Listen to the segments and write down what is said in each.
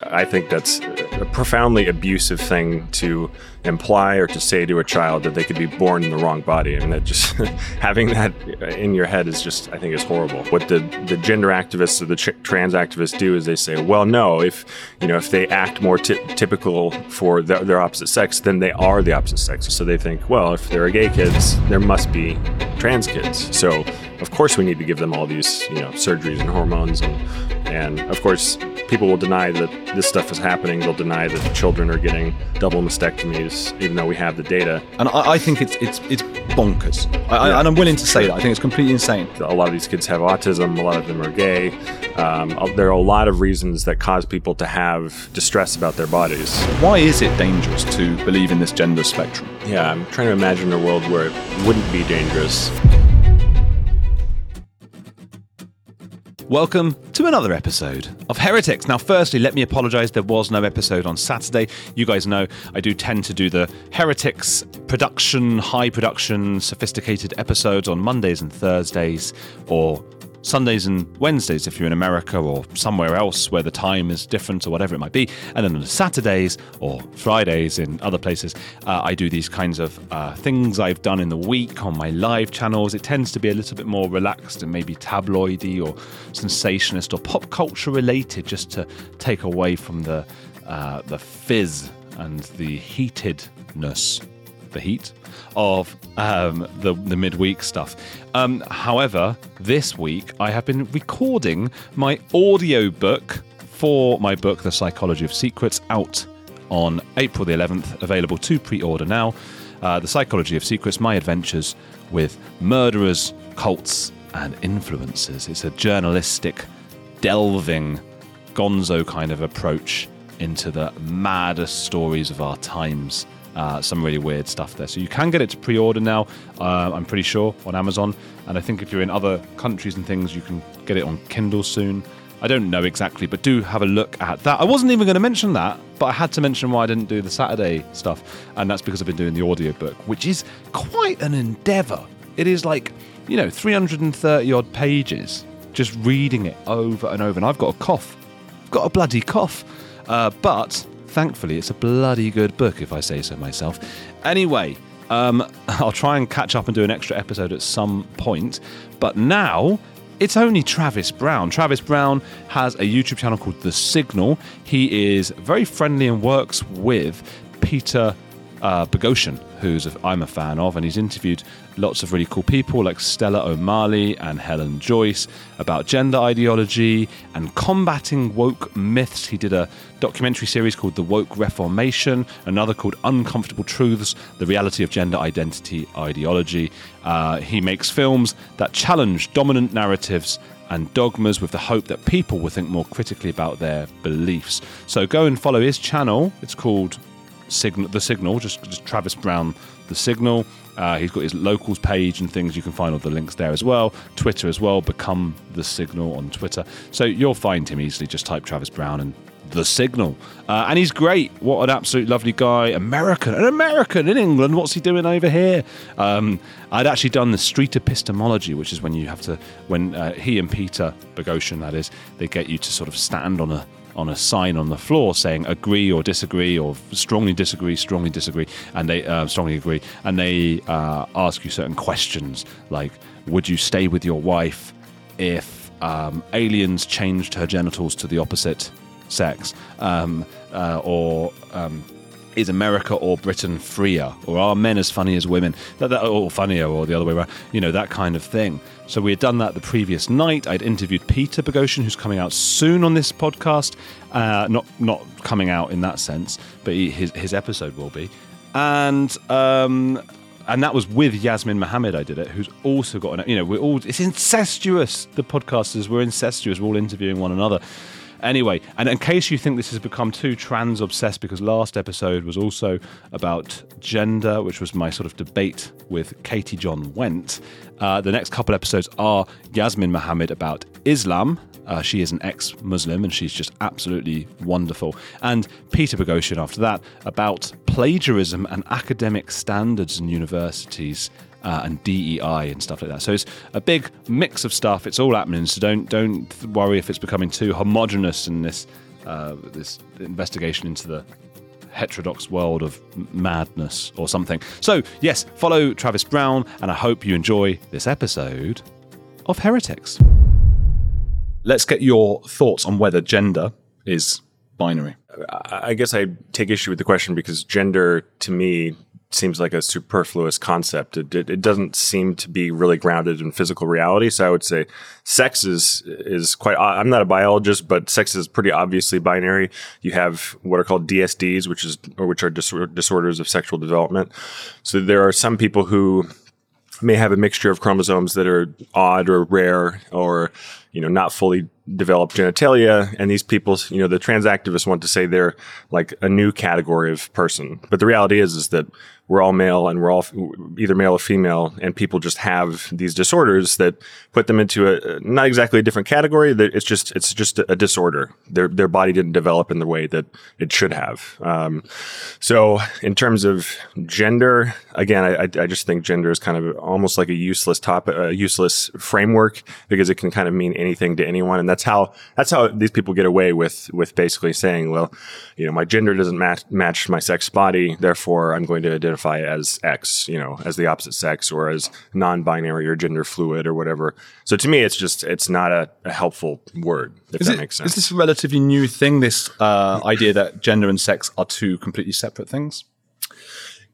I think that's a profoundly abusive thing to imply or to say to a child that they could be born in the wrong body. I mean, that just having that in your head is just, I think, is horrible. What the, the gender activists or the tr- trans activists do is they say, well, no, if you know, if they act more t- typical for the, their opposite sex, then they are the opposite sex. So they think, well, if there are gay kids, there must be trans kids. So of course we need to give them all these, you know, surgeries and hormones, and and of course people will deny that this stuff is happening. They'll deny that children are getting double mastectomies, even though we have the data. And I, I think it's it's it's bonkers. I, yeah. and I'm willing to say that. I think it's completely insane. A lot of these kids have autism. A lot of them are gay. Um, there are a lot of reasons that cause people to have distress about their bodies. Why is it dangerous to believe in this gender spectrum? Yeah, I'm trying to imagine a world where it wouldn't be dangerous. Welcome to another episode of Heretics. Now, firstly, let me apologize. There was no episode on Saturday. You guys know I do tend to do the Heretics production, high production, sophisticated episodes on Mondays and Thursdays, or Sundays and Wednesdays if you're in America or somewhere else where the time is different or whatever it might be. And then on Saturdays or Fridays in other places, uh, I do these kinds of uh, things I've done in the week on my live channels. It tends to be a little bit more relaxed and maybe tabloidy or sensationalist or pop culture related, just to take away from the uh, the fizz and the heatedness, the heat of um, the, the midweek stuff. Um, however, this week I have been recording my audio book for my book, The Psychology of Secrets, out on April the 11th, available to pre order now. Uh, the Psychology of Secrets My Adventures with Murderers, Cults, and Influencers. It's a journalistic, delving, gonzo kind of approach into the maddest stories of our times uh, some really weird stuff there. So you can get it to pre-order now. Uh, I'm pretty sure on Amazon, and I think if you're in other countries and things, you can get it on Kindle soon. I don't know exactly, but do have a look at that. I wasn't even going to mention that, but I had to mention why I didn't do the Saturday stuff, and that's because I've been doing the audiobook, which is quite an endeavor. It is like, you know, 330 odd pages just reading it over and over, and I've got a cough. I've got a bloody cough. Uh, but thankfully, it's a bloody good book, if I say so myself. Anyway, um, I'll try and catch up and do an extra episode at some point. But now it's only Travis Brown. Travis Brown has a YouTube channel called The Signal. He is very friendly and works with Peter uh, Boghossian, who's a, I'm a fan of, and he's interviewed lots of really cool people like Stella O'Malley and Helen Joyce about gender ideology and combating woke myths. He did a documentary series called The Woke Reformation, another called Uncomfortable Truths The Reality of Gender Identity Ideology. Uh, he makes films that challenge dominant narratives and dogmas with the hope that people will think more critically about their beliefs. So go and follow his channel. It's called Signal, the Signal, just, just Travis Brown, the Signal. Uh, he's got his locals page and things. You can find all the links there as well. Twitter as well. Become the Signal on Twitter. So you'll find him easily. Just type Travis Brown and the Signal. Uh, and he's great. What an absolute lovely guy. American. An American in England. What's he doing over here? Um, I'd actually done the street epistemology, which is when you have to, when uh, he and Peter Boghossian, that is, they get you to sort of stand on a on a sign on the floor saying agree or disagree or strongly disagree, strongly disagree, and they uh, strongly agree, and they uh, ask you certain questions like, would you stay with your wife if um, aliens changed her genitals to the opposite sex, um, uh, or um, is America or Britain freer, or are men as funny as women, that, that, or funnier, or the other way around, you know, that kind of thing. So we had done that the previous night. I'd interviewed Peter Boghossian, who's coming out soon on this podcast. Uh, not not coming out in that sense, but he, his his episode will be, and. Um, and that was with Yasmin Mohammed. I did it, who's also got an. You know, we're all. It's incestuous. The podcasters we're incestuous. We're all interviewing one another. Anyway, and in case you think this has become too trans obsessed, because last episode was also about gender, which was my sort of debate with Katie John Went, uh, the next couple episodes are Yasmin Mohammed about Islam. Uh, she is an ex Muslim and she's just absolutely wonderful. And Peter Boghossian after that about plagiarism and academic standards in universities uh, and DEI and stuff like that. So it's a big mix of stuff. It's all happening. So don't don't worry if it's becoming too homogenous in this uh, this investigation into the heterodox world of madness or something. So yes, follow Travis Brown, and I hope you enjoy this episode of Heretics. Let's get your thoughts on whether gender is binary. I guess I take issue with the question because gender, to me, seems like a superfluous concept. It, it, it, doesn't seem to be really grounded in physical reality. So I would say sex is is quite. I'm not a biologist, but sex is pretty obviously binary. You have what are called DSDs, which is or which are dis- disorders of sexual development. So there are some people who may have a mixture of chromosomes that are odd or rare or you know not fully developed genitalia. And these people you know the trans activists want to say they're like a new category of person. But the reality is is that we're all male and we're all either male or female and people just have these disorders that put them into a not exactly a different category that it's just it's just a disorder. Their their body didn't develop in the way that it should have. Um, so in terms of gender again I, I just think gender is kind of almost like a useless topic a useless framework because it can kind of mean anything to anyone. And that's how that's how these people get away with with basically saying well you know my gender doesn't match match my sex body therefore i'm going to identify identify as X, you know, as the opposite sex or as non-binary or gender fluid or whatever. So to me, it's just it's not a, a helpful word. If is that it, makes sense. Is this a relatively new thing? This uh, idea that gender and sex are two completely separate things?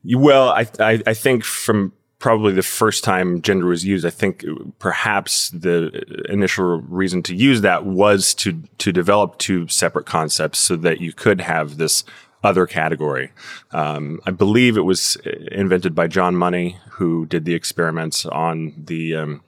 Well, I, I, I think from probably the first time gender was used, I think perhaps the initial reason to use that was to to develop two separate concepts so that you could have this other category. Um, I believe it was invented by John Money, who did the experiments on the um,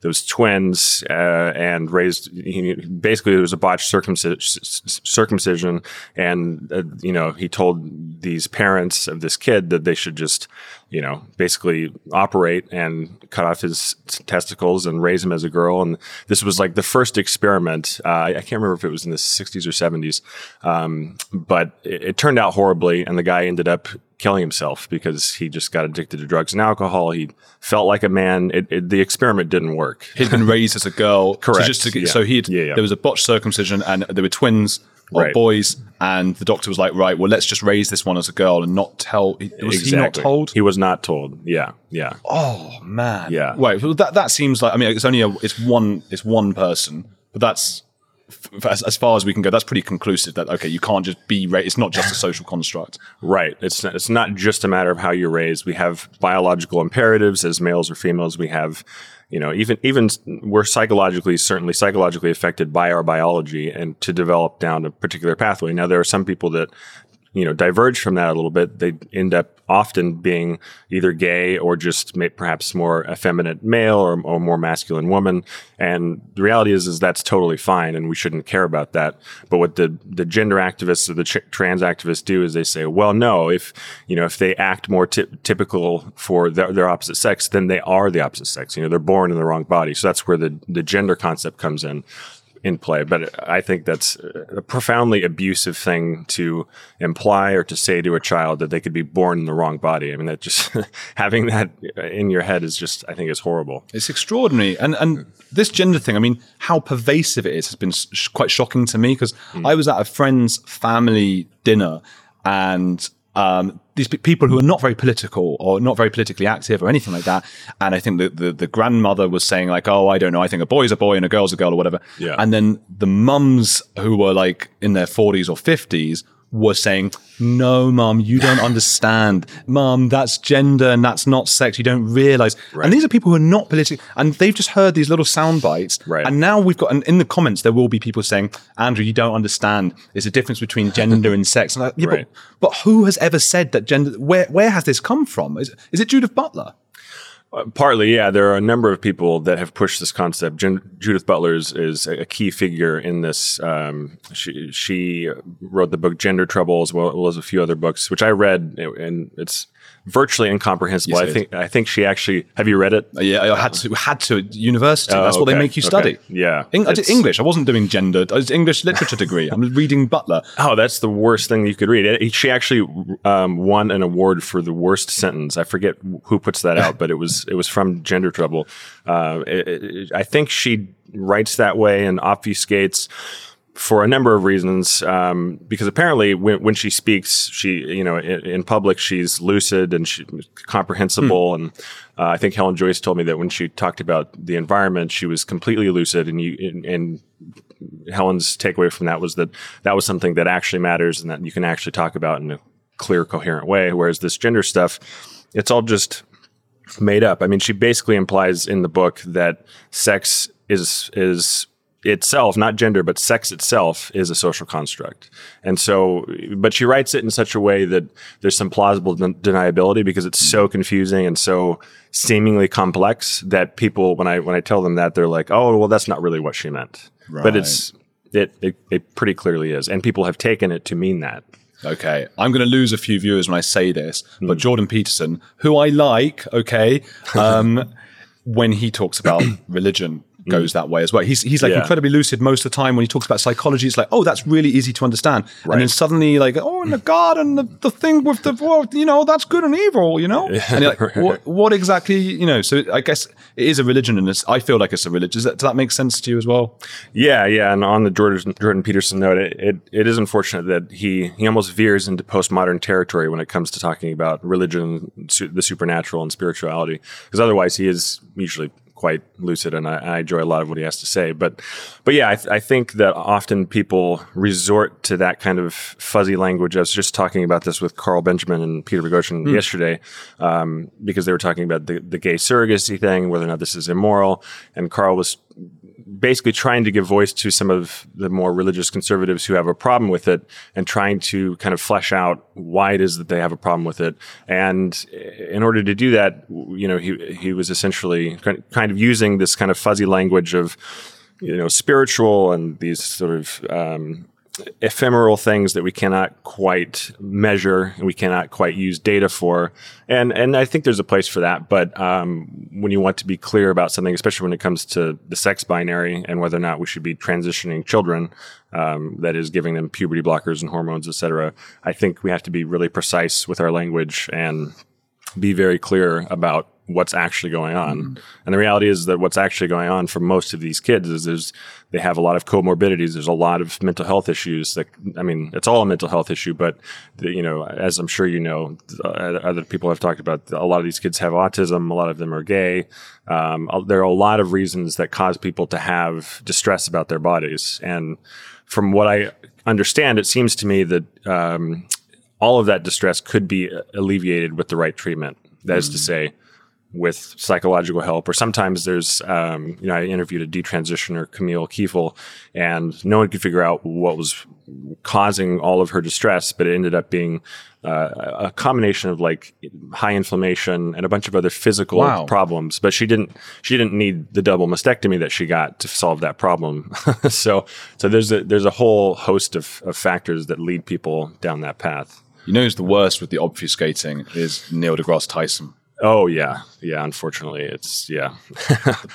those twins uh, and raised. He, basically, there was a botched circumcision, and uh, you know he told these parents of this kid that they should just you know, basically operate and cut off his testicles and raise him as a girl. And this was like the first experiment. Uh, I can't remember if it was in the 60s or 70s, um, but it, it, turned out horribly. And the guy ended up killing himself because he just got addicted to drugs and alcohol. He felt like a man. It, it, the experiment didn't work. He'd been raised as a girl. Correct. So, just to, yeah. so he yeah, yeah. there was a botched circumcision and there were twins right. boys, and the doctor was like, "Right, well, let's just raise this one as a girl and not tell." Was exactly. he not told? He was not told. Yeah, yeah. Oh man. Yeah. Wait, well, that that seems like I mean, it's only a it's one it's one person, but that's as, as, far as we can go, that's pretty conclusive. That okay, you can't just be. Ra- it's not just a social construct, right? It's not, it's not just a matter of how you're raised. We have biological imperatives as males or females. We have you know, even even we're psychologically certainly psychologically affected by our biology and to develop down a particular pathway. Now there are some people that you know diverge from that a little bit. They end up often being either gay or just perhaps more effeminate male or, or, more masculine woman. And the reality is, is that's totally fine, and we shouldn't care about that. But what the the gender activists or the ch- trans activists do is they say, well, no, if you know if they act more t- typical for their, their opposite sex, then they are the opposite sex. You know, they're born in the wrong body. So that's where the the gender concept comes in in play. But I think that's a profoundly abusive thing to imply or to say to a child that they could be born in the wrong body. I mean, that just having that in your head is just, I think, is horrible. It's extraordinary. And and this gender thing, I mean, how pervasive it is has been sh- quite shocking to me because mm. I was at a friend's family dinner and um, these people who are not very political or not very politically active or anything like that. And I think the, the, the grandmother was saying like, "Oh, I don't know. I think a boy's a boy and a girl's a girl or whatever." Yeah. And then the mums who were like in their forties or fifties was saying, no, mom, you don't understand. Mom, that's gender and that's not sex. You don't realize. Right. And these are people who are not political. and they've just heard these little sound bites. Right. And now we've got, and in the comments, there will be people saying, Andrew, you don't understand. There's a difference between gender and sex. And like, yeah, right. but, but who has ever said that gender, where, where has this come from? Is, is it Judith Butler? Uh, partly, yeah. There are a number of people that have pushed this concept. Jen- Judith Butler is, a key figure in this. Um, she, she wrote the book Gender Trouble as well as a few other books, which I read, and it's virtually incomprehensible. Yes, I think I think she actually. Have you read it? Uh, Yeah, I had to had to at university. Oh, That's what they make you okay. study. Yeah, Eng- I did English. I wasn't doing gender. I was English literature degree. I'm reading Butler. Oh, that's the worst thing you could read. It, she actually um, won an award for the worst sentence. I forget who puts that out, but it was it was from Gender Trouble. Uh, it- it- I think she writes that way and obfuscates for a number of reasons. Um, because apparently, when, when she speaks, she you know in, in public she's lucid and she, comprehensible. And uh, I think Helen Joyce told me that when she talked about the environment, she was completely lucid and you and, and Helen's takeaway from that was that that was something that actually matters and that you can actually talk about in a clear, coherent way. Whereas this gender stuff, it's all just made up. I mean, she basically implies in the book that sex is is itself, not gender, but sex itself is a social construct. And so, but she writes it in such a way that there's some plausible den- deniability because it's so confusing and so seemingly complex that people, when I when I tell them that, they're like, "Oh, well, that's not really what she meant." But it's it, it it pretty clearly is, and people have taken it to mean that. Okay, I'm going to lose a few viewers when I say this, Hmm. but Jordan Peterson, who I like, okay, um, when he talks about religion, goes mm. that way as well. He's he's like. Yeah. incredibly lucid most of the time when he talks about psychology. It's like, oh, that's really easy to understand, and then suddenly like, oh, and the God and the, the thing with the well, you know, that's good and evil, you know, and you're like, what, what exactly, you know? So I guess it is a religion, and it's, I feel like it's a religion. Does that, does that make sense to you as well? Yeah, yeah, and on the Jordan, Jordan Peterson note, it, it, it is unfortunate that he he almost veers into postmodern territory when it comes to talking about religion, su- the supernatural, and spirituality. Because otherwise, he is usually quite lucid, and I, I enjoy a lot of what he has to say. But but yeah, I, th- I think that often people resort to that kind of fuzzy language. I was just talking about this with Carl Benjamin and Peter Boghossian yesterday um, because they were talking about the, the gay surrogacy thing, whether or not this is immoral, and Carl was basically trying to give voice to some of the more religious conservatives who have a problem with it and trying to kind of flesh out why it is that they have a problem with it. And in order to do that, you know, he, he was essentially kind of using this kind of fuzzy language of, you know, spiritual and these sort of, um, ephemeral things that we cannot quite measure and we cannot quite use data for. And and I think there's a place for that. But um, when you want to be clear about something, especially when it comes to the sex binary and whether or not we should be transitioning children, um, that is giving them puberty blockers and hormones, et cetera, I think we have to be really precise with our language and be very clear about what's actually going on. And the reality is that what's actually going on for most of these kids is there's they have a lot of comorbidities. There's a lot of mental health issues. That I mean, it's all a mental health issue, but the, you know, as I'm sure you know, uh, other people have talked about. A lot of these kids have autism. A lot of them are gay. Um, there are a lot of reasons that cause people to have distress about their bodies. And from what I understand, it seems to me that um, all of that distress could be alleviated with the right treatment. That is to say, with psychological help, or sometimes there's, um, you know, I interviewed a detransitioner, Camille Kiefel, and no one could figure out what was causing all of her distress, but it ended up being uh, a combination of like high inflammation and a bunch of other physical Wow. problems. But she didn't, she didn't need the double mastectomy that she got to solve that problem. so, so there's a there's a whole host of, of factors that lead people down that path. You know, who's the worst with the obfuscating is Neil deGrasse Tyson. Oh yeah, yeah. Unfortunately, it's yeah,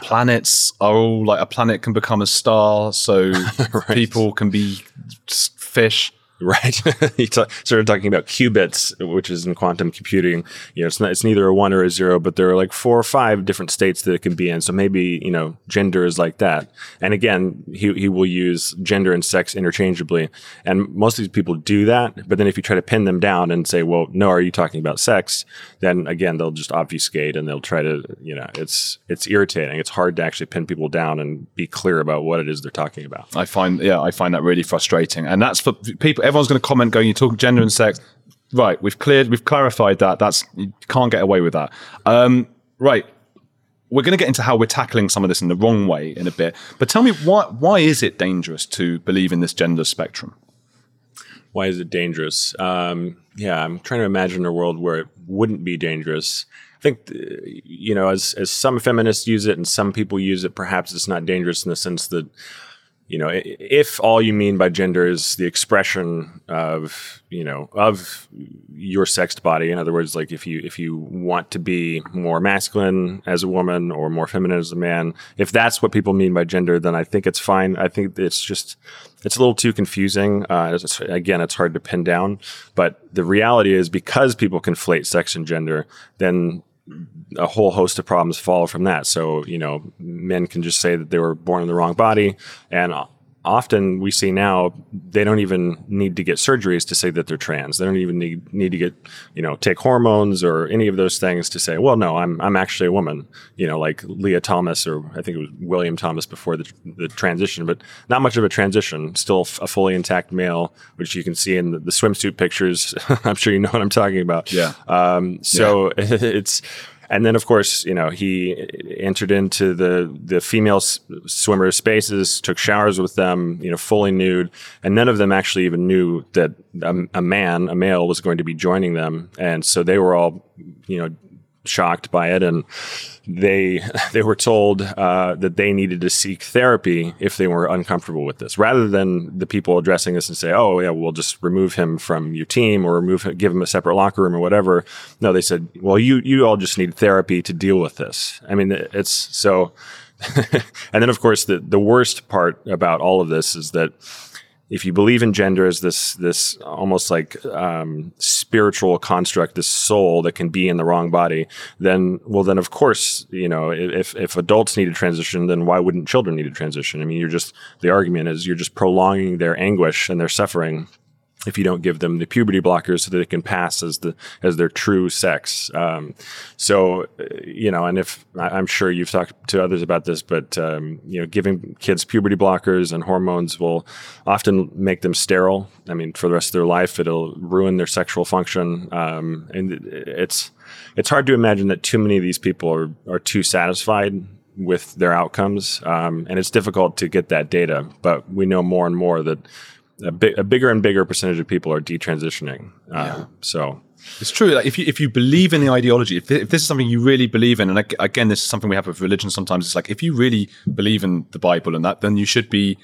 planets are all like a planet can become a star, so people can be fish. Right. he ta- started talking about qubits, which is in quantum computing. You know, it's not, it's neither a one or a zero, but there are like four or five different states that it can be in. So maybe you know, gender is like that. And again, he he will use gender and sex interchangeably, and most of these people do that. But then if you try to pin them down and say, well, no, are you talking about sex? Then again, they'll just obfuscate and they'll try to, you know, it's it's irritating. It's hard to actually pin people down and be clear about what it is they're talking about. I find, yeah, I find that really frustrating, and that's for people. Everyone's going to comment, going, "You're talking gender and sex." Right, we've cleared, we've clarified that. That's you can't get away with that. Um, right, we're going to get into how we're tackling some of this in the wrong way in a bit. But tell me, why why is it dangerous to believe in this gender spectrum? Why is it dangerous? Um, yeah, I'm trying to imagine a world where it wouldn't be dangerous. I think, uh, you know, as, as some feminists use it and some people use it, perhaps it's not dangerous in the sense that you know, if all you mean by gender is the expression of, you know, of your sexed body, in other words, like if you if you want to be more masculine as a woman or more feminine as a man, if that's what people mean by gender, then I think it's fine. I think it's just it's a little too confusing. Uh, it's, again, it's hard to pin down, but the reality is because people conflate sex and gender, then a whole host of problems follow from that. So, you know, men can just say that they were born in the wrong body. And often we see now they don't even need to get surgeries to say that they're trans. They don't even need, need to get, you know, take hormones or any of those things to say, well, no, I'm, I'm actually a woman, you know, like Lia Thomas or I think it was William Thomas before the, the transition, but not much of a transition, still a fully intact male, which you can see in the, the swimsuit pictures. I'm sure you know what I'm talking about. Yeah. Um, so yeah. it's, and then, of course, you know, he entered into the the female swimmer spaces, took showers with them, you know, fully nude, and none of them actually even knew that a, a man, a male, was going to be joining them, and so they were all, you know, shocked by it, and they they were told uh, that they needed to seek therapy if they were uncomfortable with this, rather than the people addressing this and say, "Oh, yeah, we'll just remove him from your team or remove give him a separate locker room or whatever." No, they said, "Well, you you all just need therapy to deal with this." I mean, it's so. and then, of course, the the worst part about all of this is that if you believe in gender as this this almost like um, spiritual construct, this soul that can be in the wrong body, then well, then of course, you know, if if adults need a transition, then why wouldn't children need a transition? I mean, you're just the argument is you're just prolonging their anguish and their suffering if you don't give them the puberty blockers so that it can pass as the as their true sex. Um, so uh, you know, and if I'm sure you've talked to others about this, but um, you know, giving kids puberty blockers and hormones will often make them sterile. I mean, for the rest of their life, it'll ruin their sexual function, um, and it's it's hard to imagine that too many of these people are are too satisfied with their outcomes, um, and it's difficult to get that data. But we know more and more that a, a bigger and bigger percentage of people are detransitioning. Uh, yeah. So it's true. Like if you if you believe in the ideology, if, if this is something you really believe in, and again, this is something we have with religion. Sometimes it's like if you really believe in the Bible and that, then you should be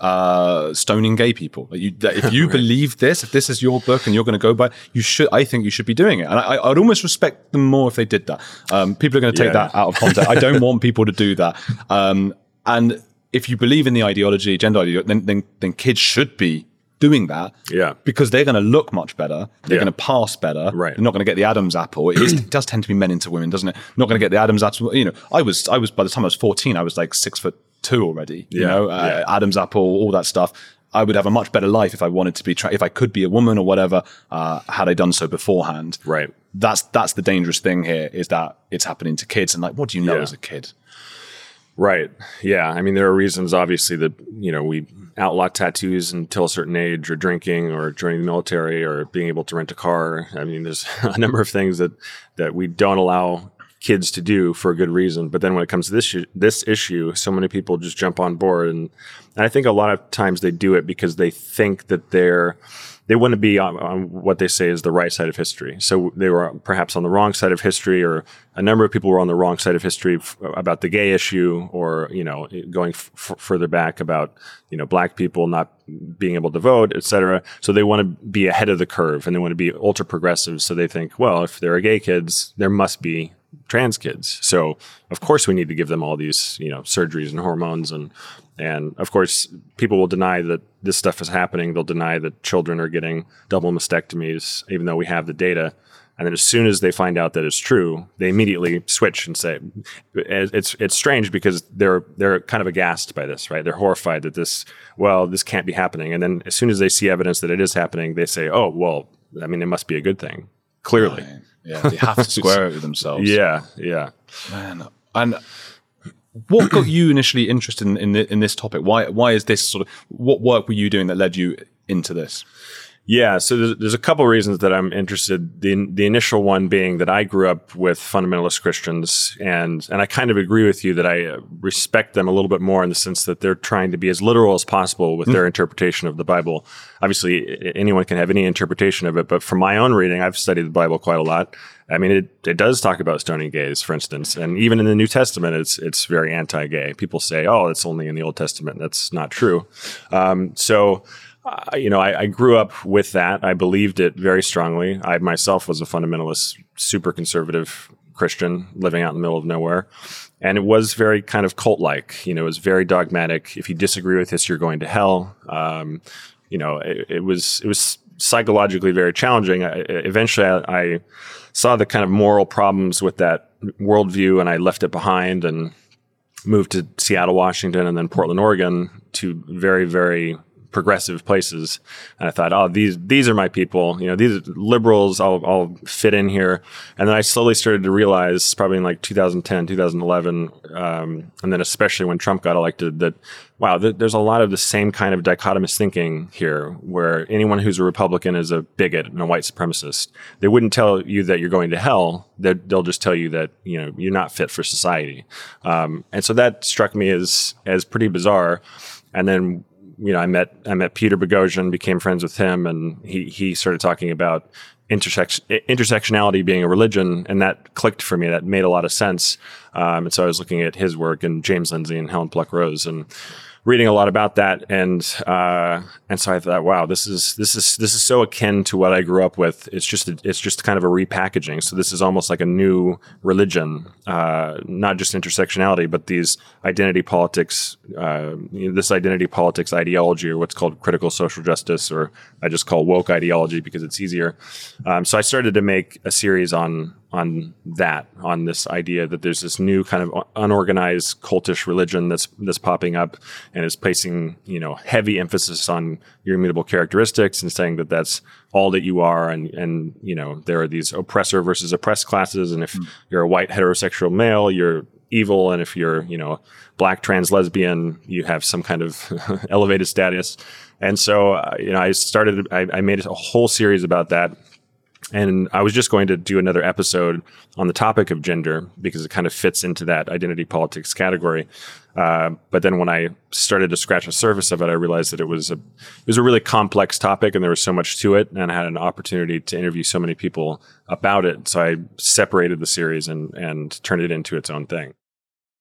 uh, stoning gay people. You, if you right. believe this, if this is your book and you're going to go by, you should. I think you should be doing it. And I, would almost respect them more if they did that. Um, people are going to take yeah. that out of context. I don't want people to do that. Um, and if you believe in the ideology, gender ideology, then, then, then kids should be doing that. Yeah. Because they're going to look much better. They're yeah. going to pass better. Right. They're not going to get the Adam's apple. It, is, it, does tend to be men into women, doesn't it? Not going to get the Adam's apple. You know, I was, I was, by the time I was 14, I was like six foot two already, you know, uh, yeah. Adam's apple, all that stuff. I would have a much better life if I wanted to be, tra- if I could be a woman or whatever, uh, had I done so beforehand. Right. That's, that's the dangerous thing here is that it's happening to kids. And like, what do you know as a kid? Right. Yeah. I mean, there are reasons, obviously, that, you know, we outlaw tattoos until a certain age or drinking or joining the military or being able to rent a car. I mean, there's a number of things that, that we don't allow kids to do for a good reason. But then when it comes to this, this issue, so many people just jump on board. And, and I think a lot of times they do it because they think that they're, they wouldn't be on, on, what they say is the right side of history. So they were perhaps on the wrong side of history, or a number of people were on the wrong side of history f- about the gay issue, or you know, going f- further back about you know black people not being able to vote, et cetera. So they want to be ahead of the curve, and they want to be ultra progressive. So they think, well, if there are gay kids, there must be trans kids. So of course we need to give them all these you know surgeries and hormones and and of course, people will deny that this stuff is happening. They'll deny that children are getting double mastectomies, even though we have the data. And then as soon as they find out that it's true, they immediately switch and say, "It's it's strange because they're they're kind of aghast by this, right? They're horrified that this, well, this can't be happening." And then as soon as they see evidence that it is happening, they say, "Oh, well, I mean, it must be a good thing." Clearly, right. Yeah, they have to square it with themselves. Yeah, yeah, man, and what got you initially interested in in, the, in, this topic? Why why is this sort of what work were you doing that led you into this? Yeah, so there's, there's, a couple reasons that I'm interested. The the initial one being that I grew up with fundamentalist Christians, and and I kind of agree with you that I uh, respect them a little bit more in the sense that they're trying to be as literal as possible with mm. their interpretation of the Bible. Obviously, anyone can have any interpretation of it, but from my own reading, I've studied the Bible quite a lot. I mean, it, it does talk about stoning gays, for instance, and even in the New Testament, it's it's very anti-gay. People say, "Oh, it's only in the Old Testament." That's not true. Um, so uh, you know, I, I, grew up with that. I believed it very strongly. I myself was a fundamentalist, super conservative Christian living out in the middle of nowhere. And it was very kind of cult like. You know, it was very dogmatic. If you disagree with this, you're going to hell. Um, you know, it, it, was it was psychologically very challenging. I, eventually, I, I saw the kind of moral problems with that worldview, and I left it behind and moved to Seattle, Washington, and then Portland, Oregon, to very, very progressive places. And I thought, oh, these these are my people. You know, these liberals. I'll I'll fit in here. And then I slowly started to realize, probably in like 2010, 2011, um, and then especially when Trump got elected, that wow, th- there's a lot of the same kind of dichotomous thinking here, where anyone who's a Republican is a bigot and a white supremacist. They wouldn't tell you that you're going to hell. they will just tell you that you know you're not fit for society. Um, and so that struck me as as pretty bizarre. And then you know, I met I met Peter Boghossian, became friends with him, and he he started talking about intersection intersectionality being a religion, and that clicked for me. That made a lot of sense. Um, and so I was looking at his work and James Lindsay and Helen Pluckrose, and reading a lot about that, and uh, and so I thought, wow, this is this is this is so akin to what I grew up with. It's just a, it's just kind of a repackaging. So this is almost like a new religion, uh, not just intersectionality, but these identity politics, uh, you know, this identity politics ideology, or what's called critical social justice, or I just call woke ideology because it's easier. Um, so I started to make a series on on that, on this idea that there's this new kind of unorganized cultish religion that's that's popping up and is placing you know heavy emphasis on your immutable characteristics and saying that that's all that you are, and and you know there are these oppressor versus oppressed classes, and if mm. you're a white heterosexual male, you're evil, and if you're you know black trans lesbian, you have some kind of elevated status. And so, uh, you know, I started, I, I made a whole series about that and I was just going to do another episode on the topic of gender because it kind of fits into that identity politics category. Uh, but then when I started to scratch the surface of it, I realized that it was a it was a really complex topic, and there was so much to it, and I had an opportunity to interview so many people about it. So I separated the series and and turned it into its own thing.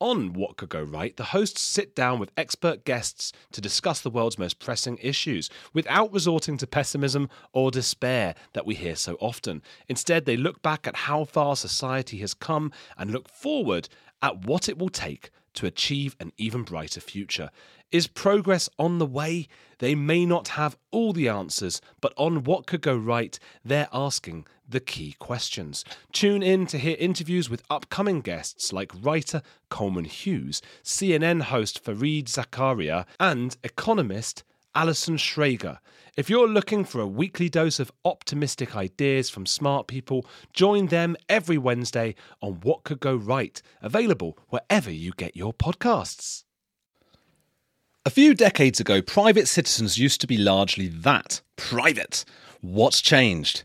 On What Could Go Right, the hosts sit down with expert guests to discuss the world's most pressing issues without resorting to pessimism or despair that we hear so often. Instead, they look back at how far society has come and look forward at what it will take to achieve an even brighter future. Is progress on the way? They may not have all the answers, but on what could go right, they're asking the key questions. Tune in to hear interviews with upcoming guests like writer Coleman Hughes, CNN host Fareed Zakaria, and economist Alison Schrager. If you're looking for a weekly dose of optimistic ideas from smart people, join them every Wednesday on What Could Go Right, available wherever you get your podcasts. A few decades ago, private citizens used to be largely that private. What's changed?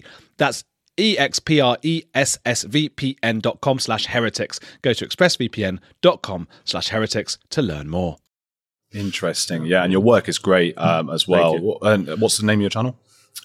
That's expressvpn.com slash heretics. Go to expressvpn.com slash heretics to learn more. Interesting. Yeah, and your work is great um, as well. And what's the name of your channel?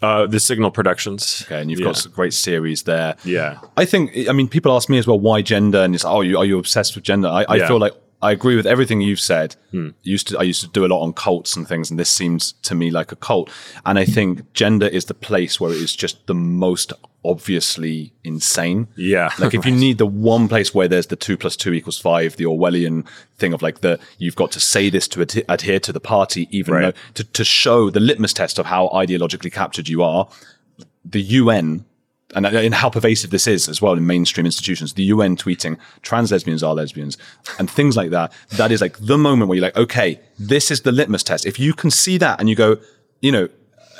Uh, the Signal Productions. Okay, and you've Yeah. got some great series there. Yeah. I think. I mean, people ask me as well why gender, and it's oh, you, are you obsessed with gender? I, I Yeah. feel like I agree with everything you've said. Hmm. Used to I used to do a lot on cults and things, and this seems to me like a cult. And I think gender is the place where it is just the most obviously insane. Yeah. Like if you need the one place where there's the two plus two equals five, the Orwellian thing of like the you've got to say this to ad- adhere to the party, even Right. though to, to show the litmus test of how ideologically captured you are. The UN and, and how pervasive this is as well in mainstream institutions. The UN tweeting trans lesbians are lesbians and things like that. That is like the moment where you're like, okay, this is the litmus test. If you can see that and you go, you know,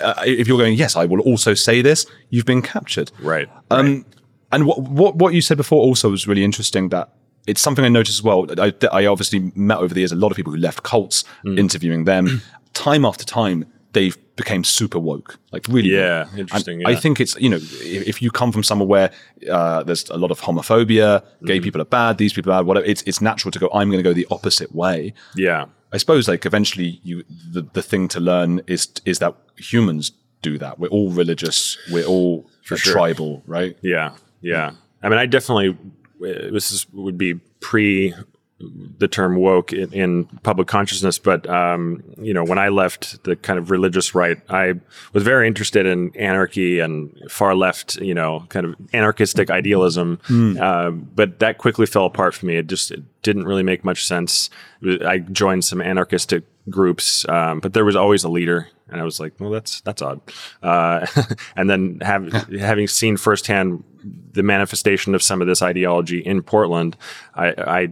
uh, if you're going, yes, I will also say this, you've been captured. Right. Um, and what, what what you said before also was really interesting. That it's something I noticed as well. I, I obviously met over the years a lot of people who left cults, Mm. interviewing them. time after time, they became super woke, like really. Yeah, woke. interesting, And I think it's you know if, if you come from somewhere where uh, there's a lot of homophobia, Mm-hmm. gay people are bad, these people are bad, whatever. It's it's natural to go. I'm going to go the opposite way. yeah. I suppose like eventually you the, the thing to learn is is that humans do that. We're all religious. We're all sure. tribal, right? Yeah, yeah. I mean, I definitely this is, would be pre the term woke in, in public consciousness, but um, you know, when I left the kind of religious right, I was very interested in anarchy and far left, you know, kind of anarchistic idealism. Uh, but that quickly fell apart for me. It just it didn't really make much sense. I joined some anarchistic groups, um, but there was always a leader, and I was like, well, that's that's odd. Uh, and then have, having seen firsthand the manifestation of some of this ideology in Portland, I, I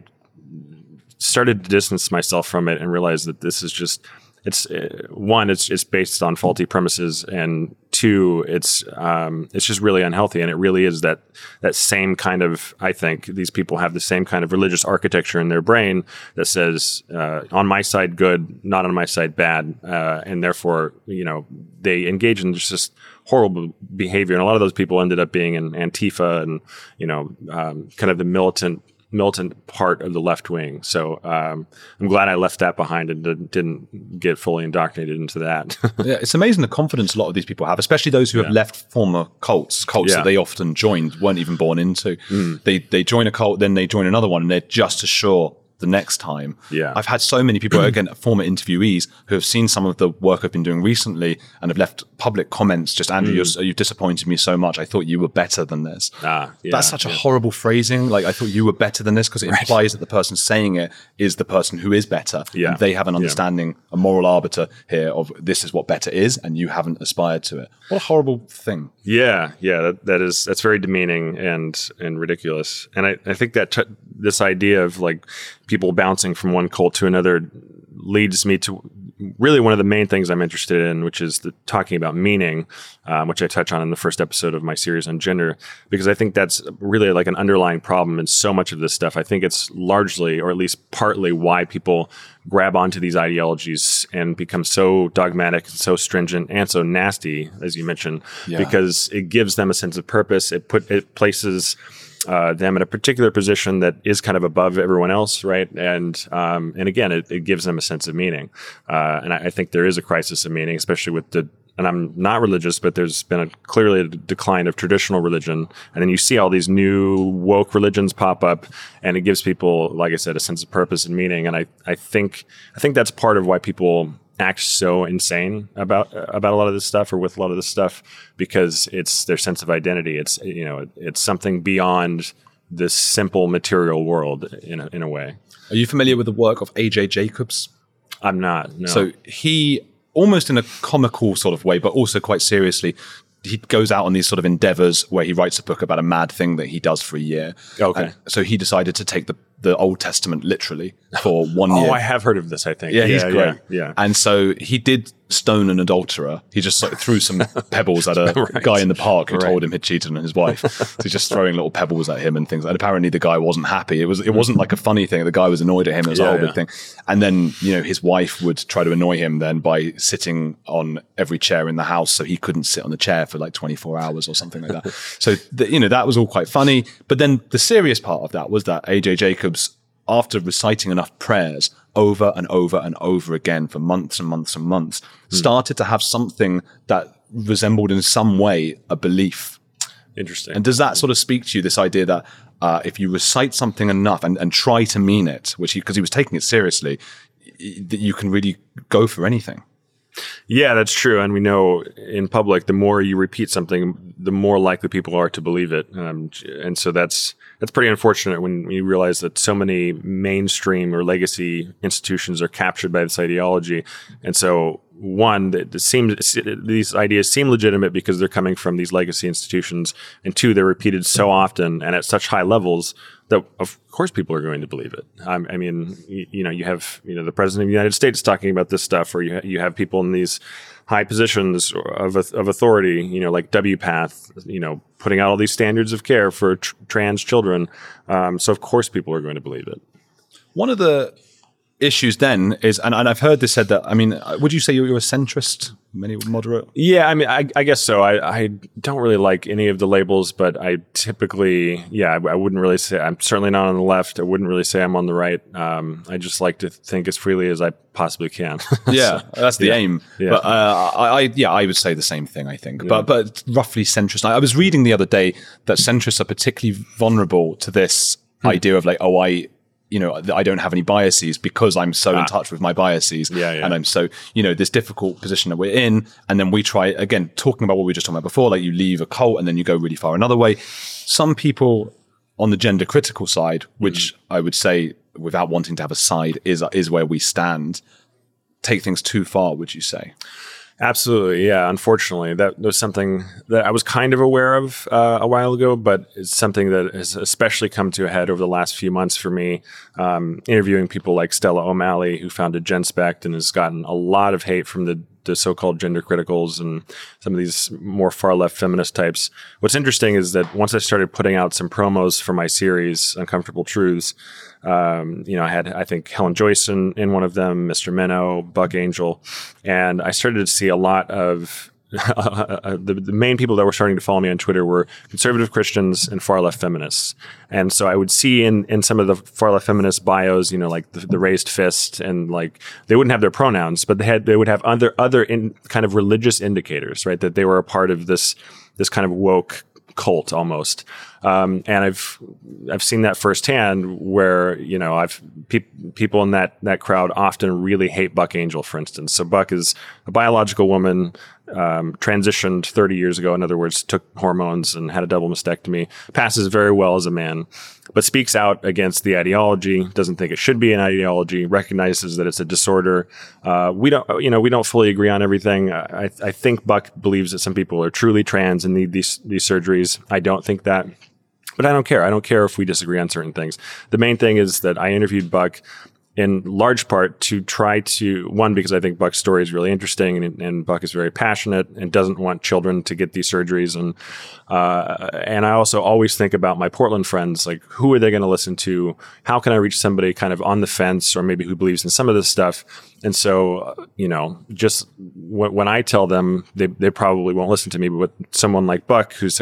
started to distance myself from it and realize that this is just it's uh, one it's it's based on faulty premises and two it's um, it's just really unhealthy. And it really is that that same kind of I think these people have the same kind of religious architecture in their brain that says uh, on my side good not on my side bad. Uh, and therefore you know they engage in just horrible behavior. And a lot of those people ended up being in Antifa and you know um, kind of the militant militant part of the left wing. So um, I'm glad I left that behind and didn't, get fully indoctrinated into that. Yeah, it's amazing the confidence a lot of these people have, especially those who have left former cults, cults Yeah. that they often joined, weren't even born into. They they join a cult, then they join another one, and they're just as sure the next time. Yeah. I've had so many people, again, former interviewees, who have seen some of the work I've been doing recently and have left public comments. Just Andrew, you're, you've disappointed me so much. I thought you were better than this. Ah, yeah, That's such a horrible phrasing. Like I thought you were better than this because it implies that the person saying it is the person who is better. Yeah. And they have an Yeah. understanding, a moral arbiter here of this is what better is, and you haven't aspired to it. What a horrible thing. Yeah, yeah, that, that is that's very demeaning and and ridiculous. And I, I think that t- this idea of like people bouncing from one cult to another leads me to really one of the main things I'm interested in, which is the, talking about meaning, um, which I touch on in the first episode of my series on gender, because I think that's really like an underlying problem in so much of this stuff. I think it's largely, or at least partly, why people grab onto these ideologies and become so dogmatic, so stringent, and so nasty, as you mentioned, Yeah. because it gives them a sense of purpose. It put it places uh, them in a particular position that is kind of above everyone else, right? And um, and again, it, it gives them a sense of meaning. Uh, and I, I think there is a crisis of meaning, especially with the. And I'm not religious, but there's been a clearly a decline of traditional religion, and then you see all these new woke religions pop up, and it gives people, like I said, a sense of purpose and meaning. And I, I think, I think that's part of why people act so insane about about a lot of this stuff or with a lot of this stuff because it's their sense of identity. It's you know it's something beyond this simple material world in a, in a way. Are you familiar with the work of AJ Jacobs? I'm not. No. So he, almost in a comical sort of way, but also quite seriously, he goes out on these sort of endeavors where he writes a book about a mad thing that he does for a year. Okay. And so he decided to take the the Old Testament literally for one Oh, year. Oh, I have heard of this. I think. Yeah, he's great. Yeah. yeah. And so he did stone an adulterer. He just like, threw some pebbles at a guy in the park who Right. told him he'd cheated on his wife. so he's just throwing little pebbles at him and things. And apparently the guy wasn't happy. It was it wasn't like a funny thing. The guy was annoyed at him. It was a whole yeah. big thing. And then you know his wife would try to annoy him then by sitting on every chair in the house so he couldn't sit on the chair for like 24 hours or something like that. so th- you know that was all quite funny. But then the serious part of that was that AJ Jacobs after reciting enough prayers over and over and over again for months and months and months, started to have something that resembled in some way a belief. Interesting. And does that sort of speak to you, this idea that uh, if you recite something enough and, and try to mean it, which because he, was taking it seriously, y- that you can really go for anything? Yeah, that's true. And we know in public, the more you repeat something, the more likely people are to believe it. Um, and so that's that's pretty unfortunate when you realize that so many mainstream or legacy institutions are captured by this ideology. And so, one, that seems these ideas seem legitimate because they're coming from these legacy institutions, and two, they're repeated so often and at such high levels that of course people are going to believe it. I mean, you, you know, you have you know the president of the United States talking about this stuff, or you ha- you have people in these high positions of of authority, you know, like WPATH, you know, putting out all these standards of care for tr- trans children. Um, so of course people are going to believe it. One of the issues then is, and, and I've heard this said that, I mean, uh, would you say you're, you're a centrist, many moderate? Yeah, I mean, I, I guess so. I, I don't really like any of the labels, but I typically, yeah, I, I wouldn't really say I'm certainly not on the left. I wouldn't really say I'm on the right. Um, I just like to think as freely as I possibly can. Yeah, that's the aim. Yeah. But uh, I, I, yeah, I would say the same thing. I think, but but roughly centrist. I, I was reading the other day that centrists are particularly vulnerable to this Hmm. idea of like, oh, I. You know, I don't have any biases because I'm so in touch with my biases, Ah. Yeah, yeah. and I'm so you know this difficult position that we're in, and then we try again talking about what we were just talking about before, like you leave a cult and then you go really far another way. Some people on the gender critical side, which I would say, without wanting to have a side, is is where we stand take things too far, would you say? Absolutely, yeah. Unfortunately, that was something that I was kind of aware of uh, a while ago, but it's something that has especially come to a head over the last few months for me. Um, interviewing people like Stella O'Malley, who founded GenSpect and has gotten a lot of hate from the, the so-called gender criticals and some of these more far-left feminist types. What's interesting is that once I started putting out some promos for my series, Uncomfortable Truths, um, you know, I had I think Helen Joyce in, in one of them, Mr. Minnow, Buck Angel, and I started to see a lot of the, the main people that were starting to follow me on Twitter were conservative Christians and far left feminists. And so I would see in, in some of the far left feminist bios, you know, like the, the raised fist and like they wouldn't have their pronouns, but they had they would have other other in kind of religious indicators, right? That they were a part of this this kind of woke cult almost. Um, and I've I've seen that firsthand where you know I've pe- people in that that crowd often really hate Buck Angel, for instance. So Buck is a biological woman, um, transitioned 30 years ago. In other words, took hormones and had a double mastectomy. Passes very well as a man, but speaks out against the ideology. Doesn't think it should be an ideology. Recognizes that it's a disorder. Uh, we don't you know we don't fully agree on everything. I, I think Buck believes that some people are truly trans and need these these surgeries. I don't think that. But I don't care. I don't care if we disagree on certain things. The main thing is that I interviewed Buck in large part to try to one because I think Buck's story is really interesting and, and Buck is very passionate and doesn't want children to get these surgeries. And uh, and I also always think about my Portland friends like who are they going to listen to? How can I reach somebody kind of on the fence or maybe who believes in some of this stuff and so uh, you know just w- when I tell them they, they probably won't listen to me but someone like Buck who's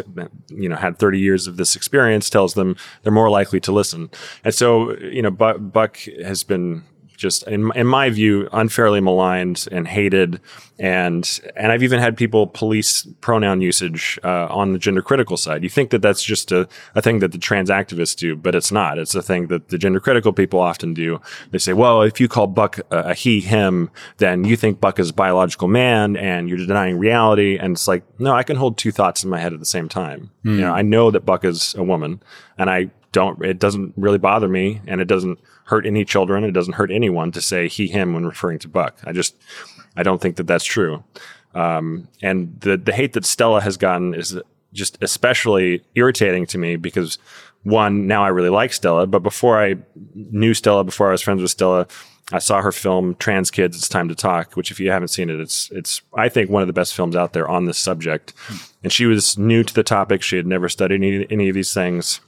you know had 30 years of this experience tells them they're more likely to listen. And so you know Buck has been just in, in my view unfairly maligned and hated and and I've even had people police pronoun usage uh, on the gender critical side. You think that that's just a, a thing that the trans activists do, but it's not. It's a thing that the gender critical people often do. They say, well, if you call Buck a, a he, him, then you think Buck is a biological man and you're denying reality. And it's like, no, I can hold two thoughts in my head at the same time. You know, I know that Buck is a woman and I don't, it doesn't really bother me and it doesn't hurt any children. It doesn't hurt anyone to say he, him when referring to Buck. I just, I don't think that that's true. Um, and the the hate that Stella has gotten is just especially irritating to me because one, now I really like Stella, but before I knew Stella, before I was friends with Stella, I saw her film Trans Kids It's Time to Talk, which if you haven't seen it, it's it's I think one of the best films out there on this subject. And she was new to the topic. She had never studied any, any of these things.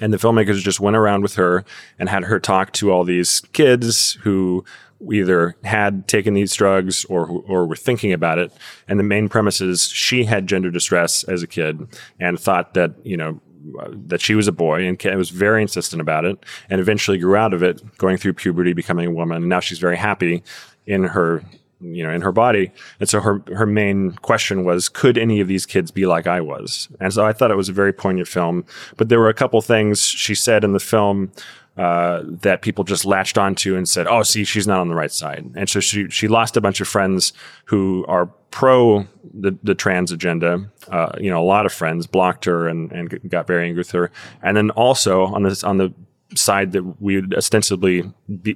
And the filmmakers just went around with her and had her talk to all these kids who either had taken these drugs or or were thinking about it. And the main premise is she had gender distress as a kid and thought that you know that she was a boy and was very insistent about it and eventually grew out of it going through puberty becoming a woman and now she's very happy in her you know in her body. And so her her main question was could any of these kids be like I was? And so I thought it was a very poignant film. But there were a couple things she said in the film uh, that people just latched onto and said, "Oh, see, she's not on the right side," and so she she lost a bunch of friends who are pro the, the trans agenda. Uh, you know, a lot of friends blocked her and, and got very angry with her, and then also on this on the side that we would ostensibly be,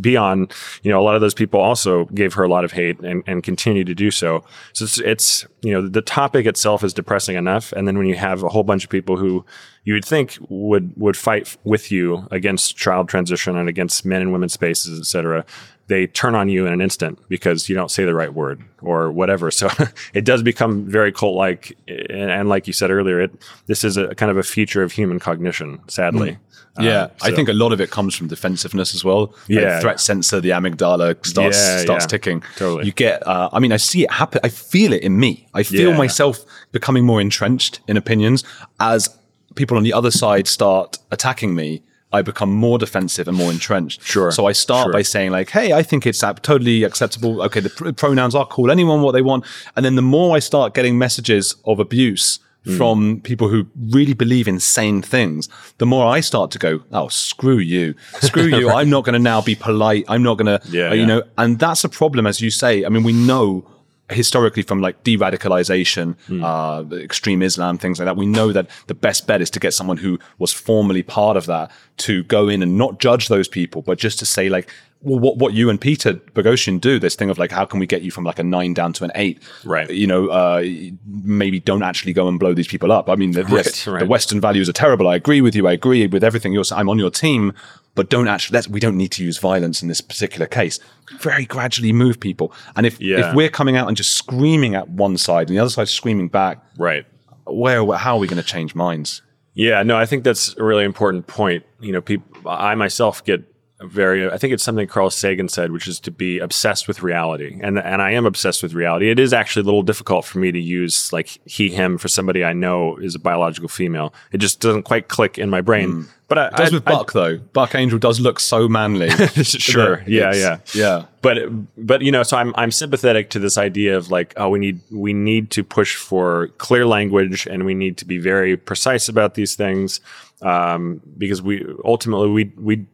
be, on, you know, a lot of those people also gave her a lot of hate and, and continue to do so. So it's, it's, you know, the topic itself is depressing enough. And then when you have a whole bunch of people who you would think would, would fight with you against child transition and against men and women's spaces, et cetera, they turn on you in an instant because you don't say the right word or whatever. So it does become very cult like. And, and, like you said earlier, it, this is a kind of a feature of human cognition, sadly. Mm. Yeah, um, so. I think a lot of it comes from defensiveness as well. Yeah, like threat sensor, the amygdala starts yeah, starts yeah, ticking. Totally. You get. Uh, I mean, I see it happen. I feel it in me. I feel yeah. myself becoming more entrenched in opinions as people on the other side start attacking me. I become more defensive and more entrenched. Sure. So I start sure. by saying like, "Hey, I think it's totally acceptable. Okay, the pr- pronouns are cool. Anyone what they want." And then the more I start getting messages of abuse mm. from people who really believe insane things, the more I start to go, "Oh, screw you, screw you. right. I'm not going to now be polite. I'm not going to, yeah, uh, you yeah. know." And that's a problem, as you say. I mean, we know historically from like de-radicalization, mm. uh, extreme Islam, things like that, we know that the best bet is to get someone who was formerly part of that to go in and not judge those people, but just to say like, well, what, what you and Peter Boghossian do, this thing of like, how can we get you from like a nine down to an eight? Right. You know, uh, maybe don't actually go and blow these people up. I mean, the, right, right. the Western values are terrible. I agree with you. I agree with everything you're saying. I'm on your team, but don't actually, we don't need to use violence in this particular case. Very gradually move people. And if, yeah. if we're coming out and just screaming at one side and the other side screaming back, right. Where, how are we going to change minds? Yeah, no, I think that's a really important point. You know, people, I myself get very I think it's something Carl Sagan said, which is to be obsessed with reality. And and I am obsessed with reality. It is actually a little difficult for me to use like he him for somebody I know is a biological female. It just doesn't quite click in my brain. Mm. But I, it does I, with Buck I, though. Buck Angel does look so manly. sure. yeah, yeah. Yeah. But but you know, so I'm I'm sympathetic to this idea of like, oh, we need we need to push for clear language and we need to be very precise about these things um, because we ultimately we we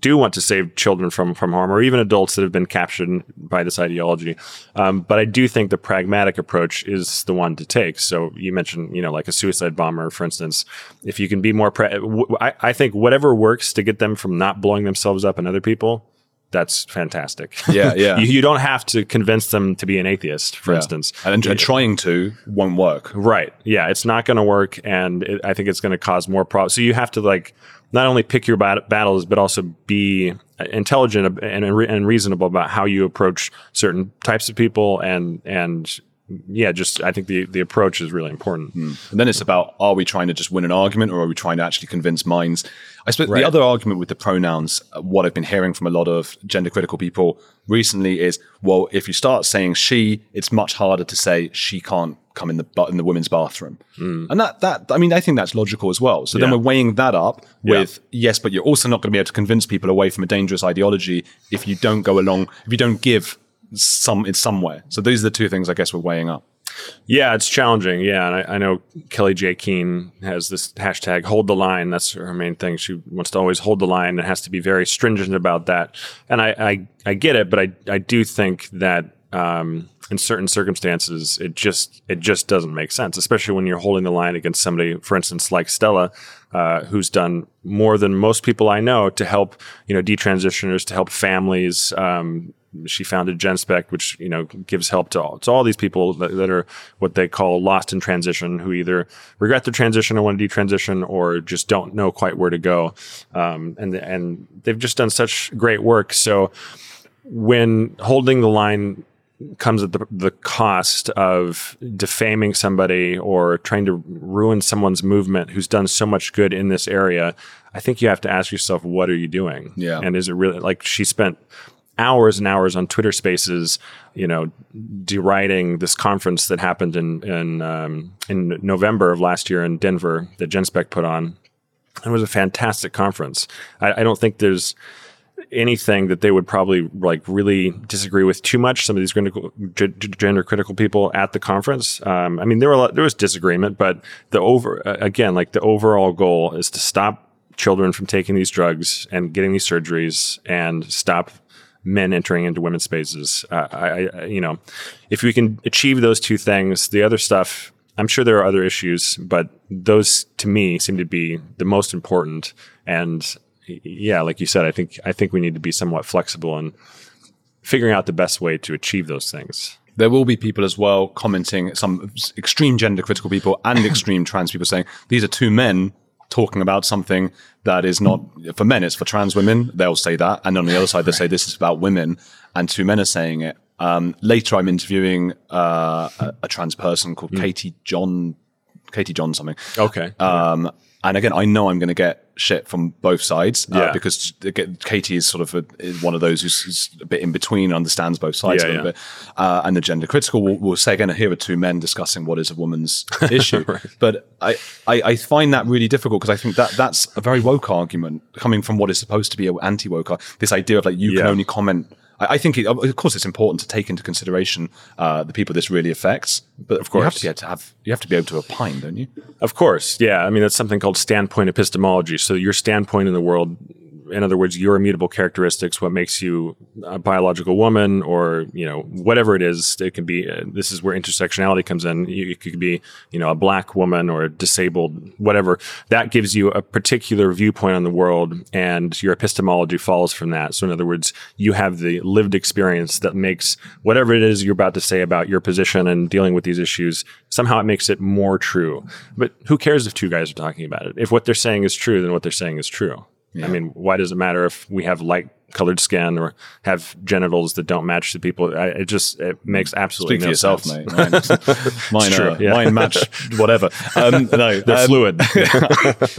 do want to save children from from harm or even adults that have been captured by this ideology. Um, but I do think the pragmatic approach is the one to take. So you mentioned you know like a suicide bomber, for instance. If you can be more, pra- I, I think whatever works to get them from not blowing themselves up and other people that's fantastic. Yeah, yeah. you, you, don't have to convince them to be an atheist, for yeah. instance. And, and, trying to won't work. Right. Yeah, it's not going to work, and it, I think it's going to cause more problems. So you have to like not only pick your bat- battles, but also be intelligent and, and reasonable about how you approach certain types of people and and yeah, just I think the the approach is really important. Mm. And then it's about are we trying to just win an argument or are we trying to actually convince minds? I suppose right. the other argument with the pronouns, uh, what I've been hearing from a lot of gender critical people recently is, well, if you start saying she, it's much harder to say she can't come in the in the women's bathroom. Mm. And that that I mean I think that's logical as well. So yeah. then we're weighing that up with yeah. yes, but you're also not going to be able to convince people away from a dangerous ideology if you don't go along if you don't give some in somewhere. So these are the two things I guess we're weighing up. Yeah, it's challenging. Yeah, and I, I, know Kellie-Jay Keen has this hashtag "Hold the Line." That's her main thing. She wants to always hold the line and has to be very stringent about that. And I, I, I get it, but I, I do think that um, in certain circumstances, it just, it just doesn't make sense, especially when you're holding the line against somebody, for instance, like Stella, uh, who's done more than most people I know to help, you know, detransitioners, to help families, um, she founded GenSpect, which you know gives help to all, to all these people that, that are what they call lost in transition, who either regret their transition or want to detransition, or just don't know quite where to go. Um, and and they've just done such great work. So when holding the line comes at the, the cost of defaming somebody or trying to ruin someone's movement who's done so much good in this area, I think you have to ask yourself, what are you doing? Yeah. And is it really like she spent hours and hours on Twitter Spaces, you know, deriding this conference that happened in in um, in November of last year in Denver that GenSpect put on. It was a fantastic conference. I, I don't think there's anything that they would probably like really disagree with too much. Some of these gender critical people at the conference. Um, I mean, there were lot, there was disagreement, but the over again, like the overall goal is to stop children from taking these drugs and getting these surgeries and stop men entering into women's spaces. Uh, I, I, you know, if we can achieve those two things, the other stuff. I'm sure there are other issues, but those to me seem to be the most important. And yeah, like you said, I think I think we need to be somewhat flexible in figuring out the best way to achieve those things. There will be people as well commenting, some extreme gender critical people and extreme trans people saying these are two men talking about something that is not for men, it's for trans women. They'll say that, and on the other side, they say this is about women, and two men are saying it. Um, later, I'm interviewing uh, a, a, trans person called mm. Katie John, Katie John something. Okay. Um, and again, I know I'm going to get shit from both sides uh, yeah. because Katie is sort of a, is one of those who's, who's, a bit in between, understands both sides yeah, a little yeah. bit. Uh, and the gender critical will, will say again, here are two men discussing what is a woman's issue. right. But I, I, I, find that really difficult because I think that that's a very woke argument coming from what is supposed to be an anti woke. This idea of like you can only comment I, I think, it, of course, it's important to take into consideration uh, the people this really affects. But of course, you have to be able to have you have to be able to opine, don't you? Of course, yeah. I mean, that's something called standpoint epistemology. So your standpoint in the world in other words, your immutable characteristics, what makes you a biological woman, or you know whatever it is. It can be. Uh, this is where intersectionality comes in. You, it could be you know a black woman or a disabled, whatever. That gives you a particular viewpoint on the world, and your epistemology follows from that. So in other words, you have the lived experience that makes whatever it is you're about to say about your position and dealing with these issues somehow it makes it more true. But who cares if two guys are talking about it? If what they're saying is true, then what they're saying is true. Yeah. I mean, why does it matter if we have light colored skin or have genitals that don't match the people? I, it just it makes absolutely Speak no for yourself, sense. mate. Mine, mine, true, uh, yeah. mine match whatever. Um, no, they're um, fluid.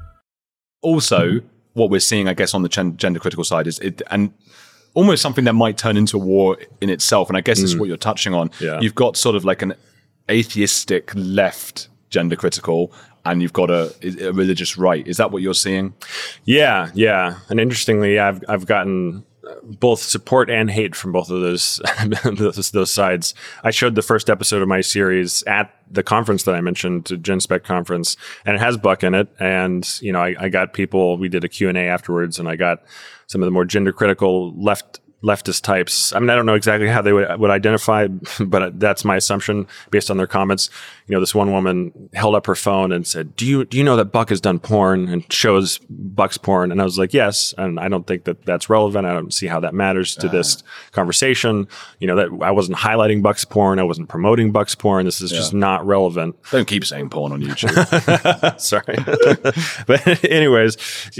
also what we're seeing, I guess, on the gender critical side is it, and almost something that might turn into a war in itself. And I guess mm. is what you're touching on. Yeah. You've got sort of like an atheistic left gender critical and you've got a, a, religious right. Is that what you're seeing? Yeah, yeah. And interestingly, I've I've gotten both support and hate from both of those, those, those sides. I showed the first episode of my series at the conference that I mentioned, the GenSpect conference, and it has Buck in it. And you know, I, I got people. We did a Q and A afterwards, and I got some of the more gender critical left leftist types. I mean, I don't know exactly how they would, would identify, but that's my assumption based on their comments. You know, this one woman held up her phone and said, "Do you do you know that Buck has done porn and shows Buck's porn?" And I was like, "Yes," and I don't think that that's relevant. I don't see how that matters to uh. this conversation. You know, that I wasn't highlighting Buck's porn, I wasn't promoting Buck's porn. This is yeah. just not relevant. Don't keep saying porn on YouTube. Sorry, but anyways,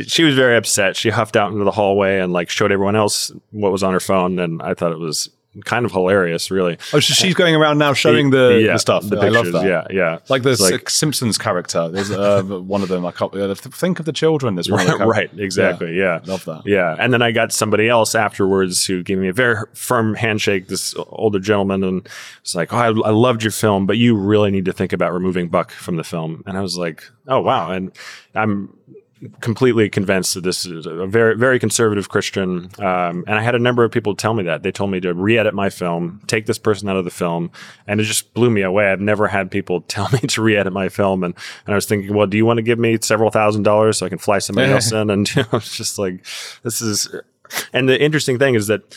she was very upset. She huffed out into the hallway and like showed everyone else what was on her phone, and I thought it was kind of hilarious, really. Oh, so she's going around now showing the, yeah, the stuff. The I love that. Yeah, yeah. Like the like, Simpsons character. There's uh, one of them. I can't uh, think of the children. There's one. Right, right exactly. Yeah. yeah. love that. Yeah, and then I got somebody else afterwards who gave me a very firm handshake. This older gentleman, and it's like, "Oh, I, I loved your film, but you really need to think about removing Buck from the film." And I was like, "Oh, wow!" And I'm completely convinced that this is a very, very conservative Christian. Um, and I had a number of people tell me that. They told me to re edit my film, take this person out of the film. And it just blew me away. I've never had people tell me to re edit my film. And, and I was thinking, well, do you want to give me several thousand dollars so I can fly somebody else in? And you know, it's just like, this is. And the interesting thing is that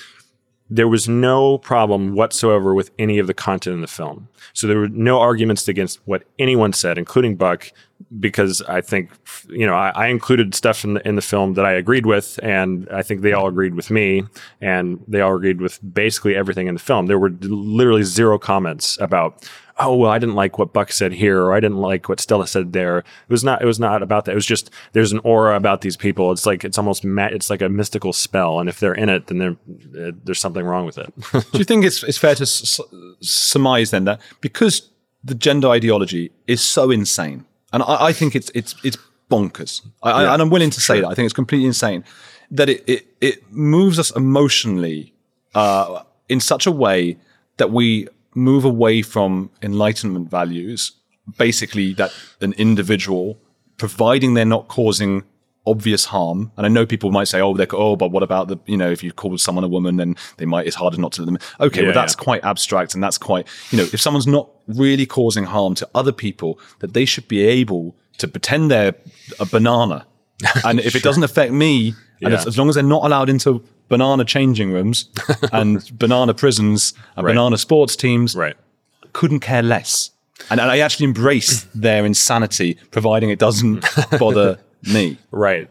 there was no problem whatsoever with any of the content in the film. So there were no arguments against what anyone said, including Buck, because I think you know I, I, included stuff in the in the film that I agreed with, and I think they all agreed with me, and they all agreed with basically everything in the film. There were literally zero comments about oh well I didn't like what Buck said here or I didn't like what Stella said there. It was not it was not about that. It was just there's an aura about these people. It's like it's almost ma- it's like a mystical spell, and if they're in it, then uh, there's something wrong with it. Do you think it's it's fair to s- surmise then that because the gender ideology is so insane, and I, I think it's it's it's bonkers, I, yeah, I, and I'm willing to sure. say that. I think it's completely insane that it it, it moves us emotionally uh, in such a way that we move away from enlightenment values, basically that an individual, providing they're not causing obvious harm. And I know people might say, "Oh, they're oh, but what about the you know if you call someone a woman, then they might it's harder not to let them." Okay, yeah, well that's yeah. quite abstract, and that's quite you know if someone's not really causing harm to other people, that they should be able to pretend they're a banana, and if sure. it doesn't affect me, and yeah. as, as long as they're not allowed into banana changing rooms and banana prisons and right. banana sports teams. Right. Couldn't care less. And, and I actually embrace their insanity, providing it doesn't bother me. Right.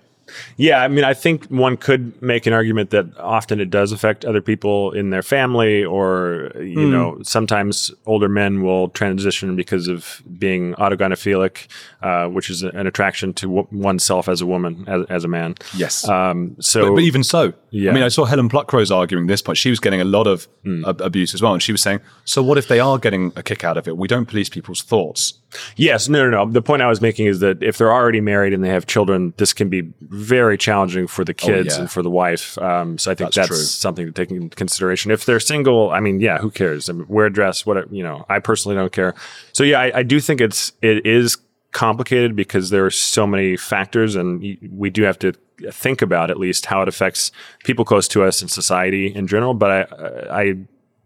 Yeah, I mean, I think one could make an argument that often it does affect other people in their family, or you mm. know, sometimes older men will transition because of being autogynephilic, uh, which is an attraction to w- oneself as a woman, as, as a man. Yes. Um, so, but, but, even so, yeah. I mean, I saw Helen Pluckrose arguing this point. She was getting a lot of mm. ab- abuse as well, and she was saying, "So what if they are getting a kick out of it? We don't police people's thoughts." Yes, no, no, no. The point I was making is that if they're already married and they have children, this can be very challenging for the kids oh, yeah. and for the wife. Um, so I think that's, that's something to take into consideration. If they're single, I mean, yeah, who cares? I mean, wear a dress, what you know. I personally don't care. So yeah, I, I do think it's it is complicated because there are so many factors, and we do have to think about at least how it affects people close to us and society in general. But I, I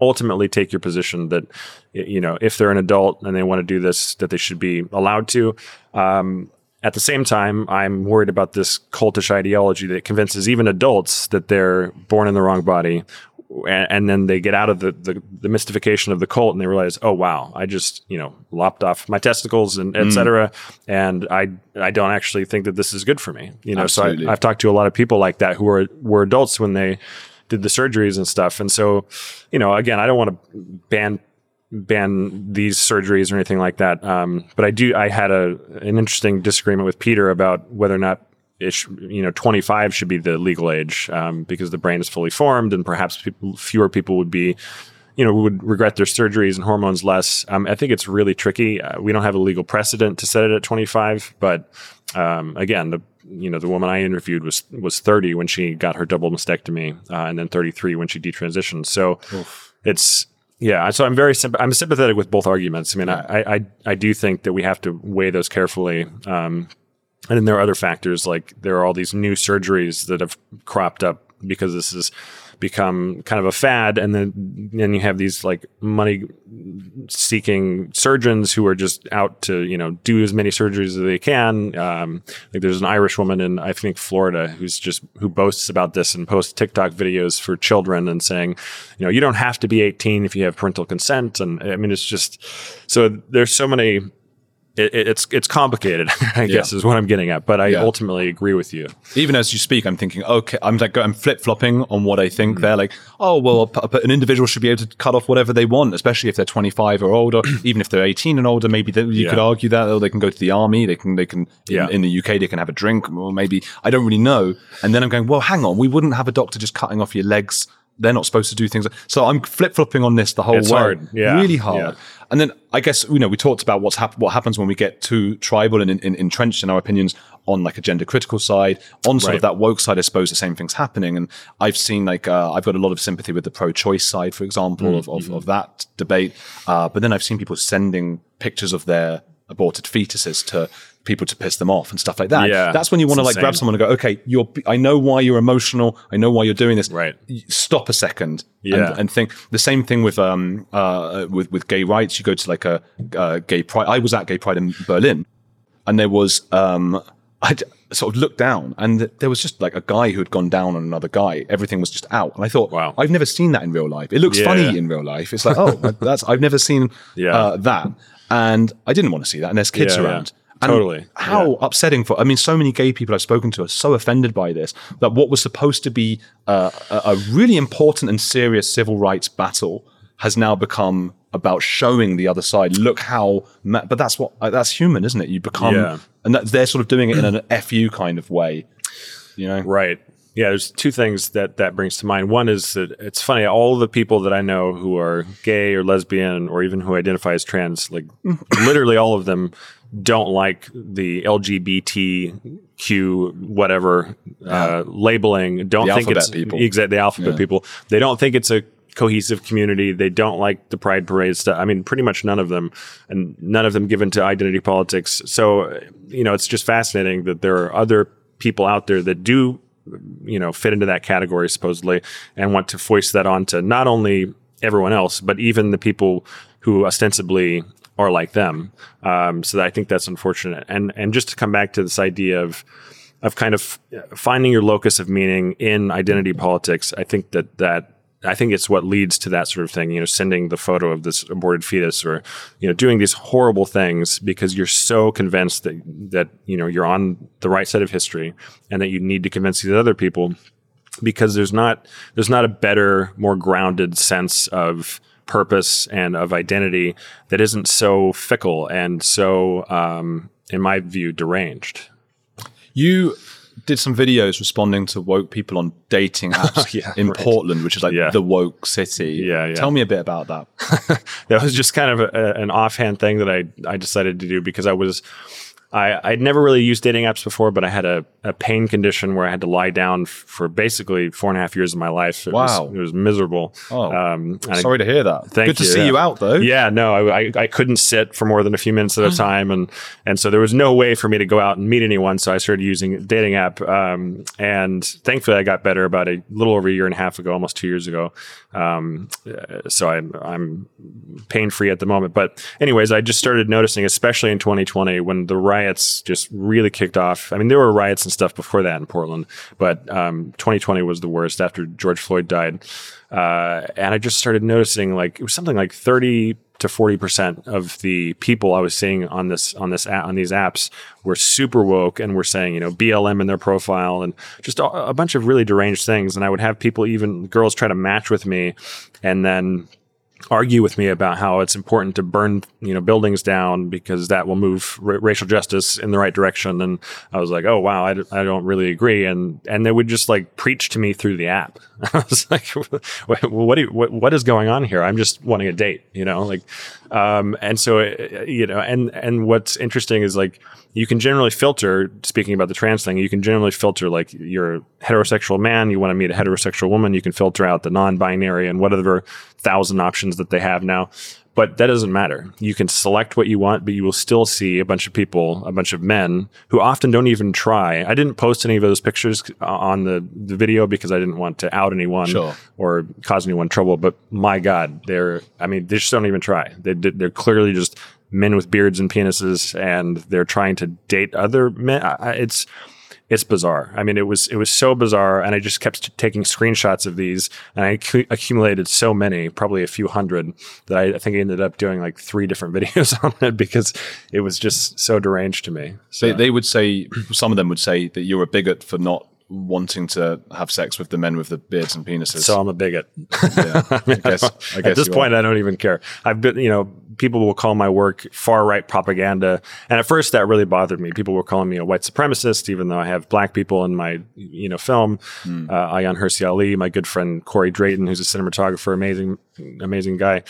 ultimately take your position that you know if they're an adult and they want to do this that they should be allowed to um, at the same time i'm worried about this cultish ideology that convinces even adults that they're born in the wrong body and, and then they get out of the, the, the mystification of the cult and they realize oh wow i just you know lopped off my testicles and etc mm. and i i don't actually think that this is good for me you know Absolutely. so I, i've talked to a lot of people like that who are were adults when they did the surgeries and stuff. And so, you know, again, I don't want to ban ban these surgeries or anything like that. Um, but I do. I had a an interesting disagreement with Peter about whether or not sh- you know 25 should be the legal age um, because the brain is fully formed and perhaps people, fewer people would be you know would regret their surgeries and hormones less. Um, I think it's really tricky. Uh, we don't have a legal precedent to set it at 25, but um, again, the you know the woman I interviewed was was 30 when she got her double mastectomy, uh, and then 33 when she detransitioned. So Oof. it's yeah. So I'm very I'm sympathetic with both arguments. I mean. I, I I do think that we have to weigh those carefully. Um, and then there are other factors like there are all these new surgeries that have cropped up because this is become kind of a fad, and then then you have these like money seeking surgeons who are just out to you know do as many surgeries as they can. Um, like there's an Irish woman in I think Florida who's just who boasts about this and posts TikTok videos for children and saying, you know, you don't have to be 18 if you have parental consent, and I mean it's just so there's so many it, it's it's complicated. I yeah. guess is what I'm getting at. But I yeah. ultimately agree with you. Even as you speak, I'm thinking, okay, I'm like I'm flip flopping on what I think. Mm-hmm. They're like, oh well, an individual should be able to cut off whatever they want, especially if they're 25 or older. even if they're 18 and older, maybe they, you yeah. could argue that or they can go to the army. They can they can in, in, the UK they can have a drink or maybe I don't really know. And then I'm going, well, hang on, we wouldn't have a doctor just cutting off your legs they're not supposed to do things. So I'm flip flopping on this the whole it's way. Hard. Yeah. Really hard. And then I guess, you know, we talked about what's hap- what happens when we get too tribal and in, in, entrenched in our opinions on like a gender critical side, on sort right. of that woke side, I suppose the same thing's happening. And I've seen like, uh, I've got a lot of sympathy with the pro choice side, for example, mm-hmm. of, of, of, that debate. Uh, but then I've seen people sending pictures of their aborted fetuses to people to piss them off and stuff like that. Yeah, That's when you want to like grab someone and go, okay, you're, I know why you're emotional. I know why you're doing this. Right. Stop a second. Yeah. And, and think the same thing with, um, uh, with, with gay rights. You go to like a, uh, gay pride. I was at gay pride in Berlin and there was, um, I sort of looked down and there was just like a guy who had gone down on another guy. Everything was just out. And I thought, Wow. I've never seen that in real life. It looks Yeah. funny in real life. It's like, oh, that's, I've never seen Yeah. uh, that. And I didn't want to see that. And there's kids yeah. around. And Totally. How Yeah. upsetting for, I mean, so many gay people I've spoken to are so offended by this that what was supposed to be uh, a, a really important and serious civil rights battle has now become about showing the other side. Look how, ma- but that's what, uh, that's human, isn't it? You become, Yeah. and that, they're sort of doing it in an FU kind of way, you know? Right. Yeah, there's two things that that brings to mind. One is that it's funny, all the people that I know who are gay or lesbian or even who identify as trans, like literally all of them don't like the LGBTQ whatever uh, labeling. Don't The think it's people. exactly the alphabet Yeah. people. They don't think it's a cohesive community. They don't like the pride parade stuff. I mean, pretty much none of them, and none of them given to identity politics. So, you know, it's just fascinating that there are other people out there that do, you know, fit into that category supposedly and want to foist that onto not only everyone else, but even the people who ostensibly are like them. Um, so I think that's unfortunate. And and just to come back to this idea of of kind of finding your locus of meaning in identity politics, I think that that I think it's what leads to that sort of thing. You know, sending the photo of this aborted fetus, or you know, doing these horrible things because you're so convinced that that you know you're on the right side of history, and that you need to convince these other people because there's not there's not a better, more grounded sense of purpose and of identity that isn't so fickle and so, um, in my view, deranged. You did some videos responding to woke people on dating apps Yeah, in right. Portland, which is like Yeah. the woke city. Yeah, yeah. Tell me a bit about that. that was just kind of a, an offhand thing that I, I decided to do because I was I I'd never really used dating apps before, but I had a, a pain condition where I had to lie down f- for basically four and a half years of my life. It Wow. was, it was miserable. Oh, um, and I- Sorry to hear that. Thank Good to you, see yeah. you out though. Yeah, no, I, I, I couldn't sit for more than a few minutes at a time, and and so there was no way for me to go out and meet anyone. So I started using a dating app, um, and thankfully I got better about a little over a year and a half ago, almost two years ago. Um, uh, so I'm I'm pain free at the moment. But anyways, I just started noticing, especially in 2020, when the riots just really kicked off. I mean, there were riots and stuff before that in Portland, but um, 2020 was the worst after George Floyd died. Uh, and I just started noticing like it was something like 30 to 40 percent of the people I was seeing on this on this on these apps were super woke and were saying you know BLM in their profile and just a, a bunch of really deranged things. And I would have people, even girls, try to match with me, and then argue with me about how it's important to burn you know buildings down because that will move ra- racial justice in the right direction. And i was like oh wow I, d- I don't really agree. And and they would just like preach to me through the app. I was like what, what, what what is going on here? I'm just wanting a date you know like um and so uh, you know and and what's interesting is like you can generally filter speaking about the trans thing you can generally filter like you're a heterosexual man you want to meet a heterosexual woman you can filter out the non-binary and whatever thousand options that they have now but that doesn't matter. You can select what you want but you will still see a bunch of people a bunch of men who often don't even try. I didn't post any of those pictures uh, on the, the video because i didn't want to out anyone Sure. or cause anyone trouble but my god they're i mean they just don't even try. They, they're clearly just men with beards and penises and they're trying to date other men. It's it's bizarre. I mean, it was it was so bizarre, and I just kept taking screenshots of these, and I accu- accumulated so many, probably a few hundred, that I, I think I ended up doing like three different videos on it because it was just so deranged to me. So, They, they would say, some of them would say that you're a bigot for not wanting to have sex with the men with the beards and penises. so I'm a bigot. yeah, I guess, I guess At this point, are. I don't even care. I've been, you know, people will call my work far right propaganda, and at first that really bothered me. People were calling me a white supremacist, even though I have black people in my, you know, film. Hmm. Uh, Ayaan Hirsi Ali, my good friend Corey Drayton, who's a cinematographer, amazing, amazing guy.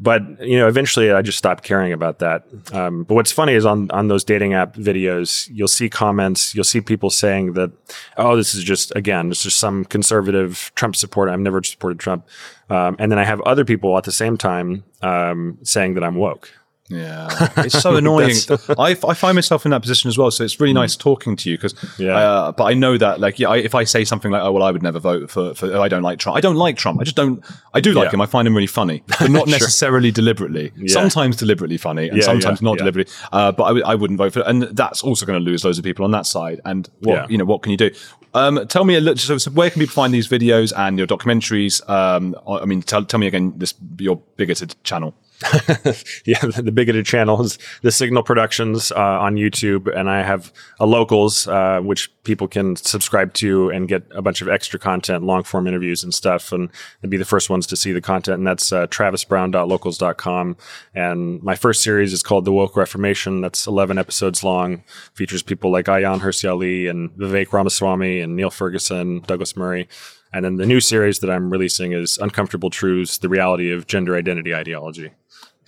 But you know, eventually, I just stopped caring about that. Um, but what's funny is on on those dating app videos, you'll see comments, you'll see people saying that, "Oh, this is just again, this is some conservative Trump supporter. I've never supported Trump." Um, and then I have other people at the same time um, saying that I'm woke. Yeah, it's so annoying. I, I find myself in that position as well. So it's really nice talking to you because, Yeah. uh, but I know that like, yeah, I, if I say something like, oh well, I would never vote for, for oh, I don't like Trump. I don't like Trump. I just don't. I do like Yeah. him. I find him really funny, but not necessarily deliberately. Sometimes deliberately funny, and Yeah, sometimes yeah, not yeah. deliberately. Uh, but I, w- I wouldn't vote for, and that's also going to lose loads of people on that side. And what Yeah. you know, what can you do? Um, tell me a little. So, so where can people find these videos and your documentaries? Um, I mean, tell, tell me again this your bigoted channel. yeah, the, bigoted channel is the Signal Productions uh, on YouTube, and I have a locals uh, which people can subscribe to and get a bunch of extra content, long form interviews and stuff, and they'd be the first ones to see the content. And that's uh, travisbrown.locals.com. And my first series is called The Woke Reformation. That's 11 episodes long, features people like Ayaan Hirsi Ali and Vivek Ramaswamy and Niall Ferguson, Douglas Murray. And then the new series that I'm releasing is Uncomfortable Truths: The Reality of Gender Identity Ideology.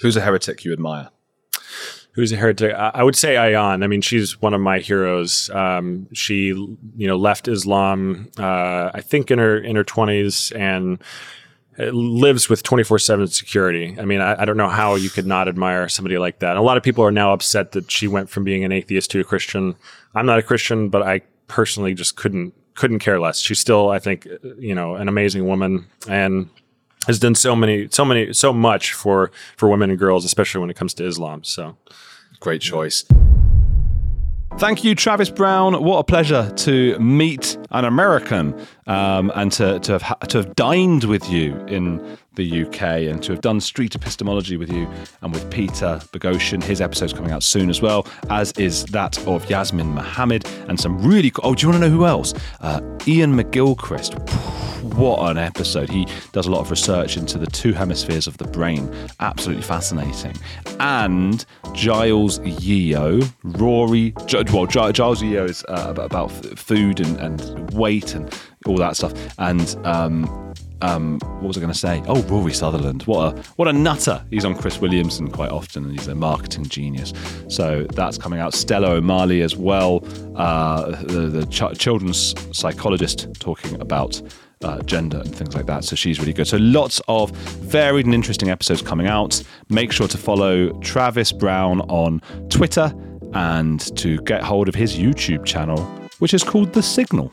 Who's a heretic you admire? who's a heretic? I would say Ayaan. I mean, she's one of my heroes. Um, she, you know, left Islam, uh, I think in her in her twenties, and uh, lives with twenty four seven security. I mean, I, I don't know how you could not admire somebody like that. a lot of people are now upset that she went from being an atheist to a Christian. I'm not a Christian, but I personally just couldn't couldn't care less. She's still, I think, uh, you know, an amazing woman and has done so many, so many, so much for for women and girls, especially when it comes to Islam. So. Great choice. Thank you, Travis Brown. What a pleasure to meet an American um, and to, to, have, to have dined with you in the UK and to have done street epistemology with you and with Peter Boghossian. His episode's coming out soon as well, as is that of Yasmine Mohammed and some really cool. Oh, do you want to know who else? Uh, Iain McGilchrist. What an episode. He does a lot of research into the two hemispheres of the brain. Absolutely fascinating. And Giles Yeo, Rory, well, Giles Yeo is uh, about, about food and, and weight and all that stuff. And um, um, what was I going to say? Oh, Rory Sutherland. What a what a nutter. He's on Chris Williamson quite often, and he's a marketing genius. So that's coming out. Stella O'Malley as well, uh, the, the ch- children's psychologist talking about. Uh, gender and things like that. So she's really good. So lots of varied and interesting episodes coming out. Make sure to follow Travis Brown on Twitter and to get hold of his YouTube channel, which is called The Signal.